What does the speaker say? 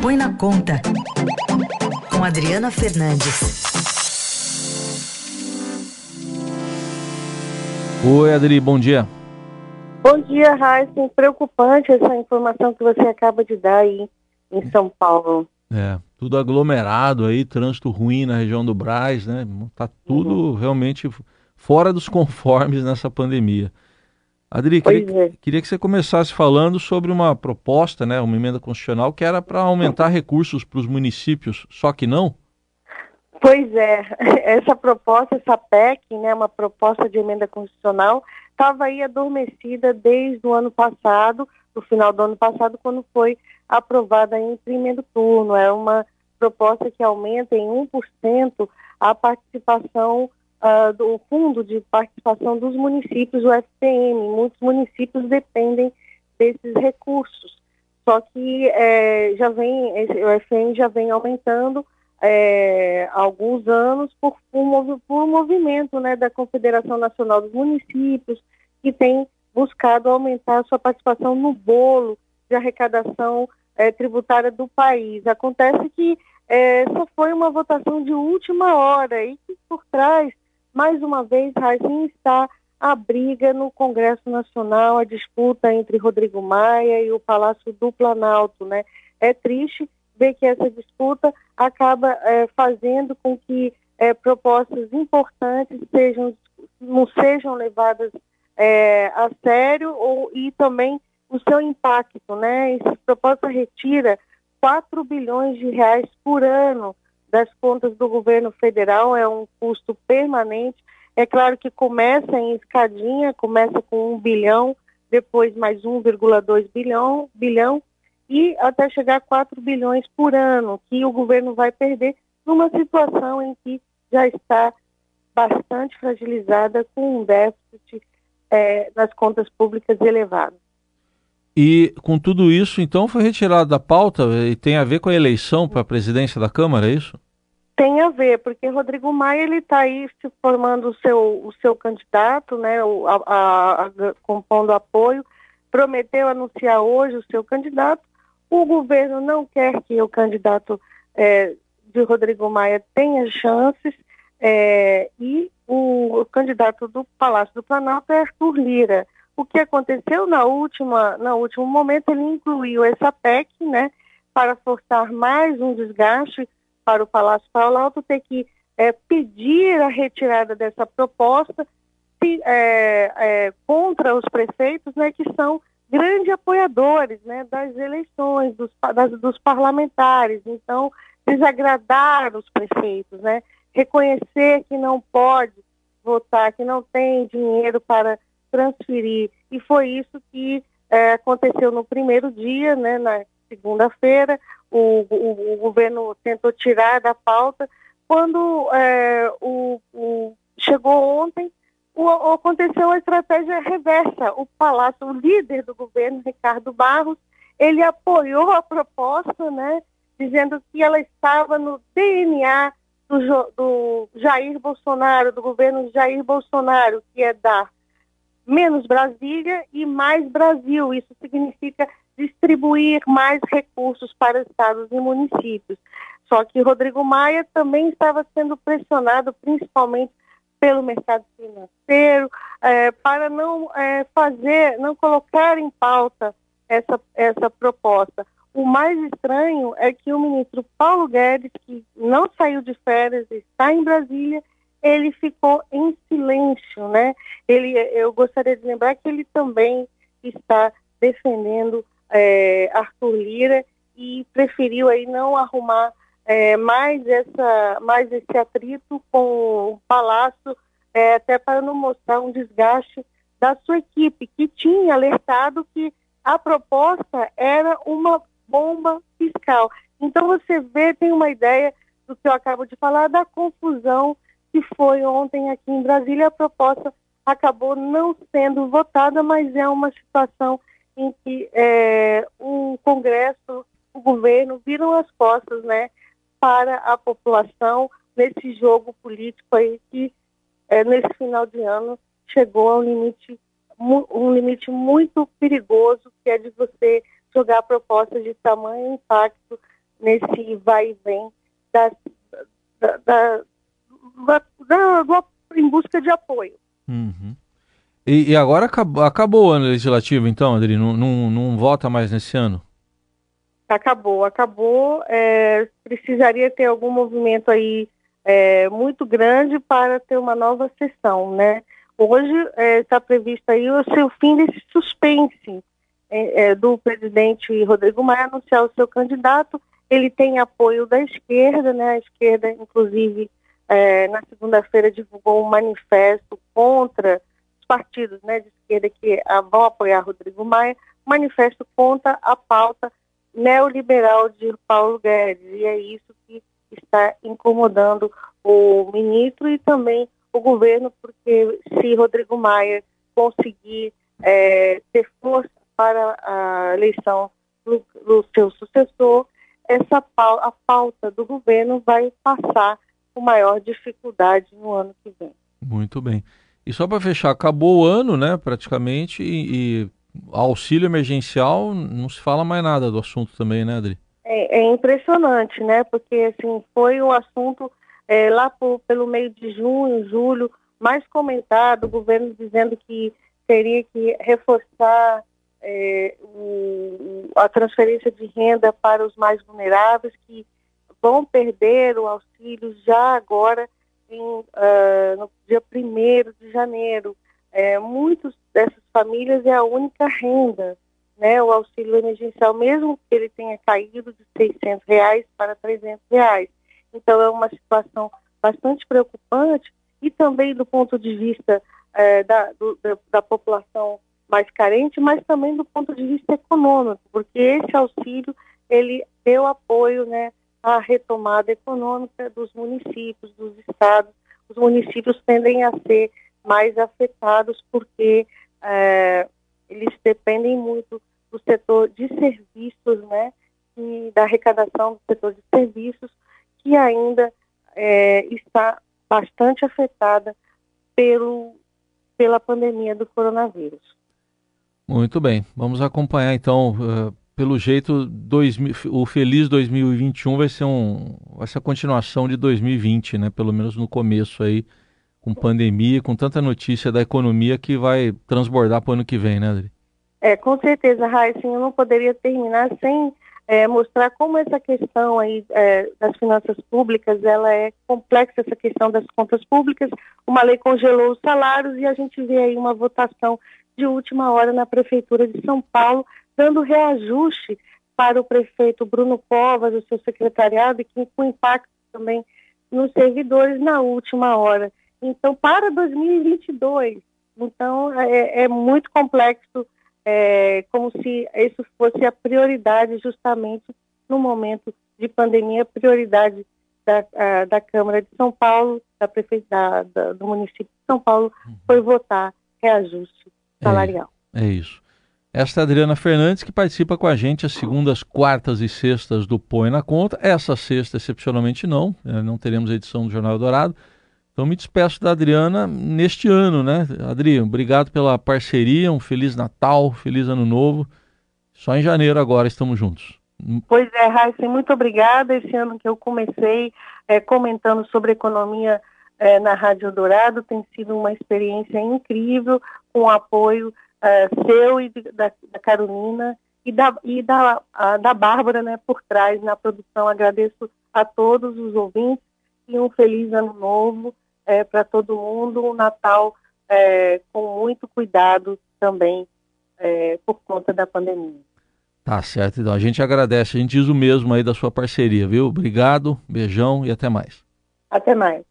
Põe na Conta, com Adriana Fernandes. Oi, Adri, bom dia. Bom dia, Raíssa. Preocupante essa informação que você acaba de dar aí em São Paulo. É, tudo aglomerado aí, trânsito ruim na região do Braz, né? Tá tudo uhum. realmente fora dos conformes nessa pandemia. Adri, queria, é. queria, que você começasse falando sobre uma proposta, né, uma emenda constitucional que era para aumentar recursos para os municípios, só que não? Pois é, essa proposta, essa PEC, né, uma proposta de emenda constitucional, estava aí adormecida desde o ano passado, no final do ano passado, quando foi aprovada em primeiro turno. É uma proposta que aumenta em 1% a participação uh, do Fundo de Participação dos Municípios, o FPM. Muitos municípios dependem desses recursos. Só que é, já vem, o FPM já vem aumentando é, há alguns anos por, por, por um movimento né, da Confederação Nacional dos Municípios, que tem buscado aumentar a sua participação no bolo de arrecadação é, tributária do país. Acontece que só foi uma votação de última hora e que por trás mais uma vez, Raíssa, está a briga no Congresso Nacional, a disputa entre Rodrigo Maia e o Palácio do Planalto, né? É triste ver que essa disputa acaba é, fazendo com que é, propostas importantes sejam, não sejam levadas é, a sério ou, e também o seu impacto, né? Essa proposta retira 4 bilhões de reais por ano das contas do governo federal, é um custo permanente. É claro que começa em escadinha, começa com um bilhão, depois mais 1,2 bilhão, bilhão e até chegar a 4 bilhões por ano, que o governo vai perder numa situação em que já está bastante fragilizada com um déficit é, nas contas públicas elevado. E com tudo isso, então, foi retirado da pauta e tem a ver com a eleição para a presidência da Câmara, é isso? Tem a ver, porque Rodrigo Maia ele está aí se formando o seu, o seu candidato, né, a, a, a, compondo apoio, prometeu anunciar hoje o seu candidato. O governo não quer que o candidato é, de Rodrigo Maia tenha chances é, e o, o candidato do Palácio do Planalto é Arthur Lira. O que aconteceu na última, no último momento, ele incluiu essa PEC, né, para forçar mais um desgaste para o Palácio Planalto ter que é, pedir a retirada dessa proposta se, é, é, contra os prefeitos, né, que são grandes apoiadores né, das eleições, dos, das, dos parlamentares. Então, desagradar os prefeitos, né, reconhecer que não pode votar, que não tem dinheiro para transferir. E foi isso que é, aconteceu no primeiro dia, né, na segunda-feira, o, o, o, governo tentou tirar da pauta. Quando é, o, o, chegou ontem, aconteceu a estratégia reversa. O Palácio, o líder do governo, Ricardo Barros, ele apoiou a proposta, né, dizendo que ela estava no DNA do, do Jair Bolsonaro, do governo Jair Bolsonaro, que é dar menos Brasília e mais Brasil. Isso significa distribuir mais recursos para estados e municípios. Só que Rodrigo Maia também estava sendo pressionado, principalmente pelo mercado financeiro, é, para não é, fazer, não colocar em pauta essa, essa proposta. O mais estranho é que o ministro Paulo Guedes, que não saiu de férias, está em Brasília, ele ficou em silêncio, né? Ele, eu gostaria de lembrar que ele também está defendendo é, Arthur Lira e preferiu aí não arrumar é, mais essa, mais esse atrito com o Palácio, é, até para não mostrar um desgaste da sua equipe, que tinha alertado que a proposta era uma bomba fiscal. Então você vê, tem uma ideia do que eu acabo de falar, da confusão que foi ontem aqui em Brasília. A proposta acabou não sendo votada, mas é uma situação em que é, o Congresso, o governo viram as costas, né, para a população nesse jogo político aí que é, nesse final de ano chegou a um limite um limite muito perigoso que é de você jogar propostas de tamanho impacto nesse vai e vem da, da, da, da, em busca de apoio. Uhum. E, e, agora acabou, acabou, o ano legislativo, então, Adri? Não, não, não vota mais nesse ano? Acabou, acabou. É, precisaria ter algum movimento aí é, muito grande para ter uma nova sessão, né? Hoje está é, previsto aí o seu fim desse suspense é, é, do presidente Rodrigo Maia anunciar o seu candidato. Ele tem apoio da esquerda, né? A esquerda, inclusive, é, na segunda-feira divulgou um manifesto contra os partidos né, de esquerda que a, vão apoiar Rodrigo Maia, manifesto contra a pauta neoliberal de Paulo Guedes. E é isso que está incomodando o ministro e também o governo, porque se Rodrigo Maia conseguir é, ter força para a eleição do, do seu sucessor, essa a pauta do governo vai passar com maior dificuldade no ano que vem. Muito bem. E só para fechar, acabou o ano, né, praticamente, e, e, auxílio emergencial, não se fala mais nada do assunto também, né, Adri? É, é impressionante, né, porque assim, foi um assunto é, lá por, pelo meio de junho, julho, mais comentado, o governo dizendo que teria que reforçar é, o, a transferência de renda para os mais vulneráveis, que vão perder o auxílio já agora em, uh, no dia 1 de janeiro. É, muitas dessas famílias é a única renda, né, o auxílio emergencial, mesmo que ele tenha caído de 600 reais para 300 reais. Então é uma situação bastante preocupante e também do ponto de vista é, da, do, da, da população mais carente, mas também do ponto de vista econômico, porque esse auxílio ele deu apoio, né, à retomada econômica dos municípios, dos estados. Os municípios tendem a ser mais afetados porque é, eles dependem muito do setor de serviços, né, e da arrecadação do setor de serviços, que ainda é, está bastante afetada pelo, pela pandemia do coronavírus. Muito bem, vamos acompanhar então uh, pelo jeito, dois, o feliz 2021 vai ser um vai ser a continuação de 2020, né? Pelo menos no começo aí, com pandemia, com tanta notícia da economia que vai transbordar para o ano que vem, né, Adri? É, com certeza, Raíssa, eu não poderia terminar sem é, mostrar como essa questão aí é, das finanças públicas, ela é complexa, essa questão das contas públicas. Uma lei congelou os salários e a gente vê aí uma votação de última hora na Prefeitura de São Paulo dando reajuste para o prefeito Bruno Covas, o seu secretariado, e que com impacto também nos servidores na última hora. Então, para 2022, então é, é muito complexo, é, como se isso fosse a prioridade justamente no momento de pandemia, prioridade da, a, da Câmara de São Paulo, da prefeitura do município de São Paulo, uhum. foi votar reajuste é salarial. É, é isso. Esta é a Adriana Fernandes, que participa com a gente às segundas, quartas e sextas do Põe na Conta. Essa sexta, excepcionalmente, não. Né? Não teremos edição do Jornal Dourado. Então, me despeço da Adriana neste ano, né? Adri, obrigado pela parceria. Um Feliz Natal, Feliz Ano Novo. Só em janeiro agora estamos juntos. Pois é, Raíssa, muito obrigada. Esse ano que eu comecei é, comentando sobre economia é, na Rádio Dourado tem sido uma experiência incrível, com o apoio uh, seu e de, da, da, Carolina e da, e da, a, da Bárbara né, por trás na produção. Agradeço a todos os ouvintes e um feliz ano novo é, para todo mundo, um Natal é, com muito cuidado também é, por conta da pandemia. Tá certo, então a gente agradece, a gente diz o mesmo aí da sua parceria, viu? Obrigado, beijão e até mais. Até mais.